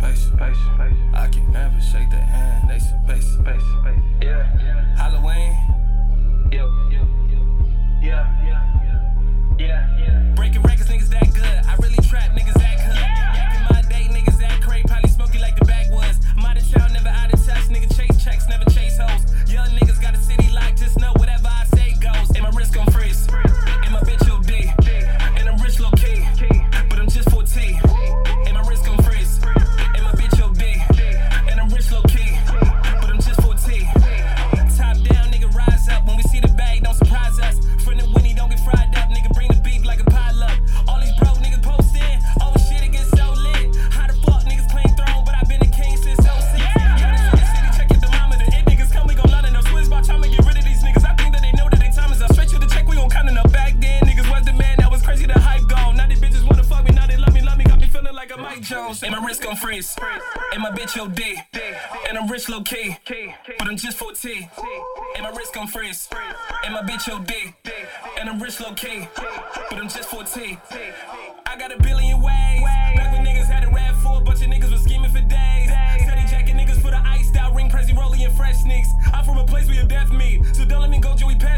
patient, patient, patient. I can never shake their hand. They some patient, patient, patient. Yeah, yeah. Mike Jones, and my wrist gon' freeze. And my bitch, OD. And I'm rich, low key. But I'm just 14. And my wrist gon' freeze. And my bitch, OD. And I'm rich, low key. But I'm just 14. I got a billion ways. Back when niggas had a rap for a bunch of niggas was scheming for days. Steady jacket niggas for the iced out ring, crazy rolling and fresh sneaks. I'm from a place where you're deaf meat. So don't let me go, Joey Pet.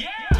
Yeah!